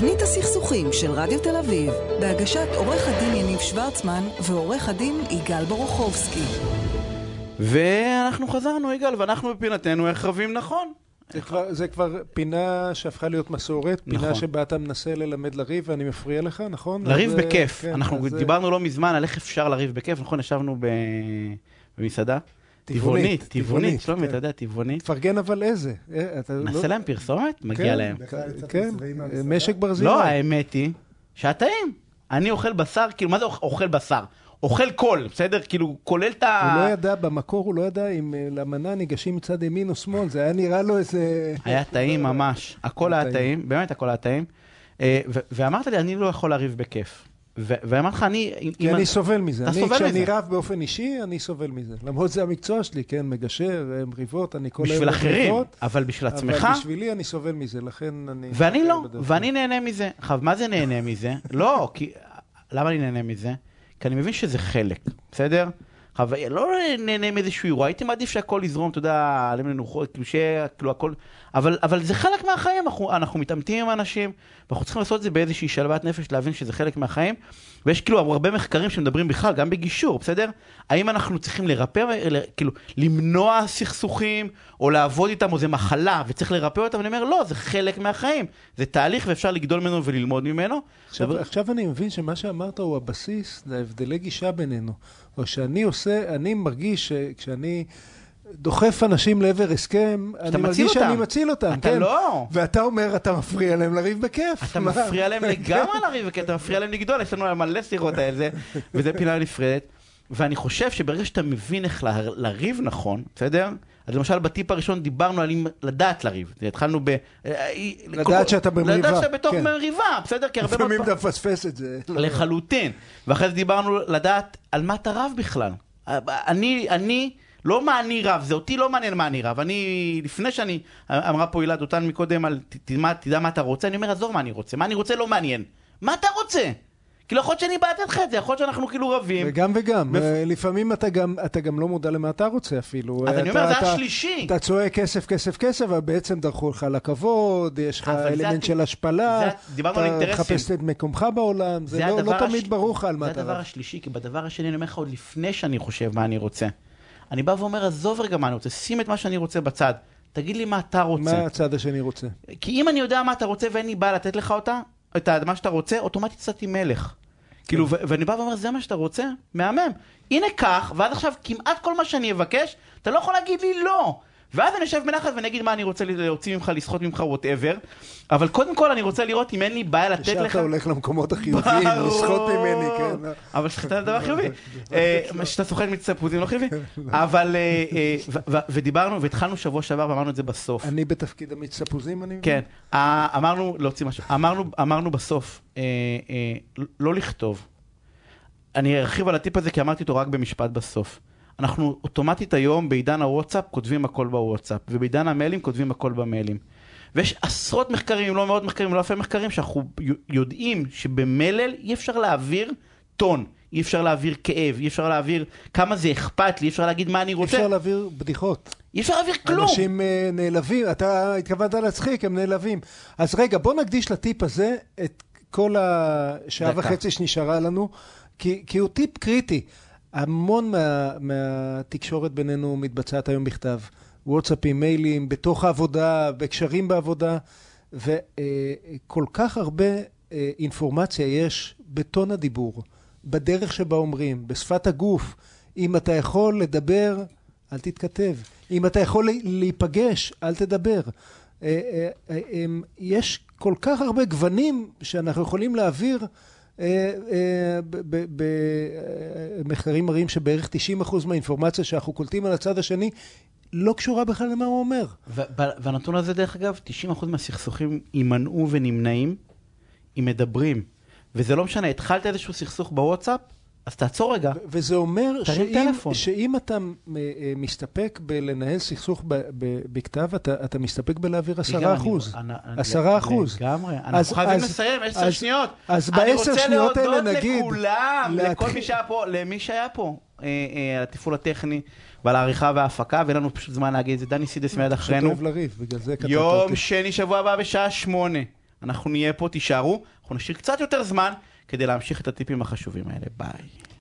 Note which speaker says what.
Speaker 1: תוכנית הסכסוכים של רדיו תל אביב, בהגשת עורך הדין יניב שוורצמן ועורך הדין יגאל ברוכובסקי.
Speaker 2: ואנחנו חזרנו, יגאל, ואנחנו בפינתנו איך רבים נכון.
Speaker 3: זה כבר, זה כבר פינה שהפכה להיות מסורת, פינה
Speaker 2: נכון.
Speaker 3: שבה אתה מנסה ללמד לריב ואני מפריע לך, נכון?
Speaker 2: לריב
Speaker 3: אז,
Speaker 2: בכיף.
Speaker 3: כן,
Speaker 2: אנחנו
Speaker 3: אז,
Speaker 2: דיברנו לא מזמן על איך אפשר לריב בכיף, נכון? ישבנו ב... במסעדה?
Speaker 3: טבעונית,
Speaker 2: טבעונית, שלומי,
Speaker 3: כן.
Speaker 2: אתה יודע, טבעונית.
Speaker 3: תפרגן אבל איזה. אה,
Speaker 2: נעשה
Speaker 3: לא-
Speaker 2: להם פרסומת? מגיע
Speaker 3: כן,
Speaker 2: להם.
Speaker 3: כן, משק ברזילי.
Speaker 2: לא, האמת היא שהטעים. אני אוכל בשר, כאילו, מה זה אוכ- אוכל בשר? אוכל קול, בסדר? כאילו, כולל את ה...
Speaker 3: הוא לא ידע, במקור הוא לא ידע אם אה, למנה ניגשים מצד ימין או שמאל, זה היה נראה לו איזה...
Speaker 2: היה טעים ממש, הכל
Speaker 3: היה
Speaker 2: טעים, באמת הכל היה טעים. אה, ואמרת לי, אני לא יכול לריב בכיף. ואמרתי לך, אני...
Speaker 3: כי
Speaker 2: אם
Speaker 3: אני סובל מזה.
Speaker 2: אתה
Speaker 3: אני,
Speaker 2: סובל
Speaker 3: כשאני
Speaker 2: מזה.
Speaker 3: רב באופן אישי, אני סובל מזה. למרות זה המקצוע שלי, כן, מגשר, מריבות, אני כל
Speaker 2: בשביל
Speaker 3: היום
Speaker 2: אחרים,
Speaker 3: במריבות,
Speaker 2: אבל בשביל עצמך,
Speaker 3: אבל בשבילי אני סובל מזה, לכן אני...
Speaker 2: ואני לא, ואני נהנה מזה. עכשיו, מה זה נהנה מזה? לא, כי... למה אני נהנה מזה? כי אני מבין שזה חלק, בסדר? אבל לא נהנה מאיזשהו אירוע, הייתי מעדיף שהכל יזרום, אתה יודע, עליהם לנוחות, כאילו שיהיה, כאילו הכל... אבל, אבל זה חלק מהחיים, אנחנו, אנחנו מתעמתים עם אנשים, ואנחנו צריכים לעשות את זה באיזושהי שלוות נפש, להבין שזה חלק מהחיים, ויש כאילו הרבה מחקרים שמדברים בכלל, גם בגישור, בסדר? האם אנחנו צריכים לרפא, כאילו, למנוע סכסוכים, או לעבוד איתם, או זה מחלה, וצריך לרפא אותם, ואני אומר, לא, זה חלק מהחיים, זה תהליך ואפשר לגדול ממנו וללמוד ממנו.
Speaker 3: עכשיו, עכשיו אני מבין שמה שאמרת הוא הבסיס להבדלי גישה בינינו. או שאני עושה, אני מרגיש שכשאני דוחף אנשים לעבר הסכם, אני מרגיש שאני
Speaker 2: אותם.
Speaker 3: מציל אותם,
Speaker 2: אתה
Speaker 3: כן.
Speaker 2: לא.
Speaker 3: ואתה אומר, אתה מפריע להם לריב בכיף.
Speaker 2: אתה
Speaker 3: מה?
Speaker 2: מפריע להם לגמרי לריב, כי אתה מפריע להם לגדול, יש לנו מלא שיחות על זה, וזה פינה נפרדת. ואני חושב שברגע שאתה מבין איך ל- לריב נכון, בסדר? אז למשל בטיפ הראשון דיברנו על אם לדעת לריב. התחלנו ב...
Speaker 3: לדעת שאתה במריבה,
Speaker 2: לדעת שאתה בתוך
Speaker 3: כן.
Speaker 2: מריבה, בסדר? כי הרבה מאוד
Speaker 3: לפעמים
Speaker 2: פעמים...
Speaker 3: אתה מפספס את זה.
Speaker 2: לחלוטין. ואחרי זה דיברנו לדעת על מה אתה רב בכלל. אני, אני, לא מה אני רב, זה אותי לא מעניין מה אני רב. אני, לפני שאני, אמרה פה הילה דותן מקודם על תדע מה אתה רוצה, אני אומר, עזוב מה אני רוצה, מה אני רוצה לא מעניין. מה אתה רוצה? כאילו יכול להיות שאני לתת לך את זה, יכול להיות שאנחנו כאילו רבים.
Speaker 3: וגם וגם,
Speaker 2: בפ-
Speaker 3: אה, לפעמים אתה גם, אתה גם לא מודע למה אתה רוצה אפילו.
Speaker 2: אז
Speaker 3: אה,
Speaker 2: אני
Speaker 3: אתה-
Speaker 2: אומר, זה
Speaker 3: אתה-
Speaker 2: השלישי.
Speaker 3: אתה צועק כסף, כסף, כסף, אבל בעצם דרכו לך לכבוד, יש לך
Speaker 2: זה
Speaker 3: אלמנט
Speaker 2: הת-
Speaker 3: של השפלה,
Speaker 2: זה-
Speaker 3: אתה. מחפש את מקומך בעולם, זה לא-
Speaker 2: הדבר
Speaker 3: לא תמיד
Speaker 2: הש-
Speaker 3: ברור לך על מה
Speaker 2: זה
Speaker 3: אתה
Speaker 2: הדבר
Speaker 3: רב.
Speaker 2: השלישי, כי בדבר השני אני אומר לך עוד לפני שאני חושב מה אני רוצה. אני בא ואומר, עזוב רגע מה אני רוצה, שים את מה שאני רוצה בצד. תגיד לי מה אתה רוצה.
Speaker 3: מה הצד השני רוצה?
Speaker 2: כי אם אני יודע מה אתה רוצה ואין לי בעיה לתת לך אותה, את מה שאתה רוצה, אוטומטית יצאתי מלך. כאילו, ואני בא ואומר, זה מה שאתה רוצה? מהמם. הנה כך, ואז עכשיו כמעט כל מה שאני אבקש, אתה לא יכול להגיד לי לא. ואז אני אשב בנחת ואני אגיד מה אני רוצה להוציא ממך, לסחוט ממך, whatever. אבל קודם כל אני רוצה לראות אם אין לי בעיה לתת לך...
Speaker 3: אתה הולך למקומות החיוביים, לסחוט ממני, כן. לא.
Speaker 2: אבל סחיטה זה דבר חיובי. אה, שאתה סוחט תפוזים לא חיובי. אבל, אה, אה, ודיברנו, והתחלנו שבוע שעבר ואמרנו את זה בסוף.
Speaker 3: אני בתפקיד המצפוזים, אני מבין?
Speaker 2: כן, אמרנו, להוציא משהו, אמרנו, בסוף, לא לכתוב. אני ארחיב על הטיפ הזה כי אמרתי אותו רק במשפט בסוף. אנחנו אוטומטית היום בעידן הוואטסאפ כותבים הכל בוואטסאפ, ובעידן המיילים כותבים הכל במיילים. ויש עשרות מחקרים, לא מאות מחקרים, לא אלפי מחקרים, שאנחנו יודעים שבמלל אי אפשר להעביר טון, אי אפשר להעביר כאב, אי אפשר להעביר כמה זה אכפת לי, אי אפשר להגיד מה אני
Speaker 3: אי
Speaker 2: רוצה,
Speaker 3: אפשר להעביר בדיחות.
Speaker 2: אי אפשר להעביר כלום.
Speaker 3: אנשים אה, נעלבים, אתה התכוונת להצחיק, הם נעלבים. אז רגע, בוא נקדיש לטיפ הזה את כל השעה
Speaker 2: דקה.
Speaker 3: וחצי שנשארה לנו, כי, כי הוא טיפ קריטי. המון מה, מהתקשורת בינינו מתבצעת היום בכתב. וואטסאפים, מיילים, בתוך העבודה, בקשרים בעבודה, וכל כך הרבה אה, אינפורמציה יש בטון הדיבור, בדרך שבה אומרים, בשפת הגוף. אם אתה יכול לדבר, אל תתכתב. אם אתה יכול לה- להיפגש, אל תדבר. אה, אה, אה, הם- יש כל כך הרבה גוונים שאנחנו יכולים להעביר. אה, אה, במחקרים מראים שבערך 90% מהאינפורמציה שאנחנו קולטים על הצד השני לא קשורה בכלל למה הוא אומר.
Speaker 2: והנתון הזה, דרך אגב, 90% מהסכסוכים יימנעו ונמנעים אם מדברים. וזה לא משנה, התחלת איזשהו סכסוך בוואטסאפ, אז תעצור רגע.
Speaker 3: וזה אומר שאם,
Speaker 2: טלפון.
Speaker 3: שאם אתה אה, אה, מסתפק בלנהל סכסוך ב- ב- בכתב, אתה, אתה מסתפק בלהעביר עשרה אחוז.
Speaker 2: אני- אני-
Speaker 3: עשרה אחוז.
Speaker 2: לגמרי. אנחנו חייבים
Speaker 3: אז-
Speaker 2: לסיים, עשר שניות.
Speaker 3: אז בעשר שניות האלה
Speaker 2: אני
Speaker 3: נגיד,
Speaker 2: רוצה להודות לכולם, לכל מי שהיה פה, למי שהיה פה, אה, אה, על התפעול הטכני ועל העריכה וההפקה, ואין לנו פשוט זמן להגיד את זה. דני סידס מיד אחרינו.
Speaker 3: לריב,
Speaker 2: יום. שני, שבוע הבא בשעה שמונה. אנחנו נהיה פה, תישארו, אנחנו נשאיר קצת יותר זמן כדי להמשיך את הטיפים החשובים האלה. ביי.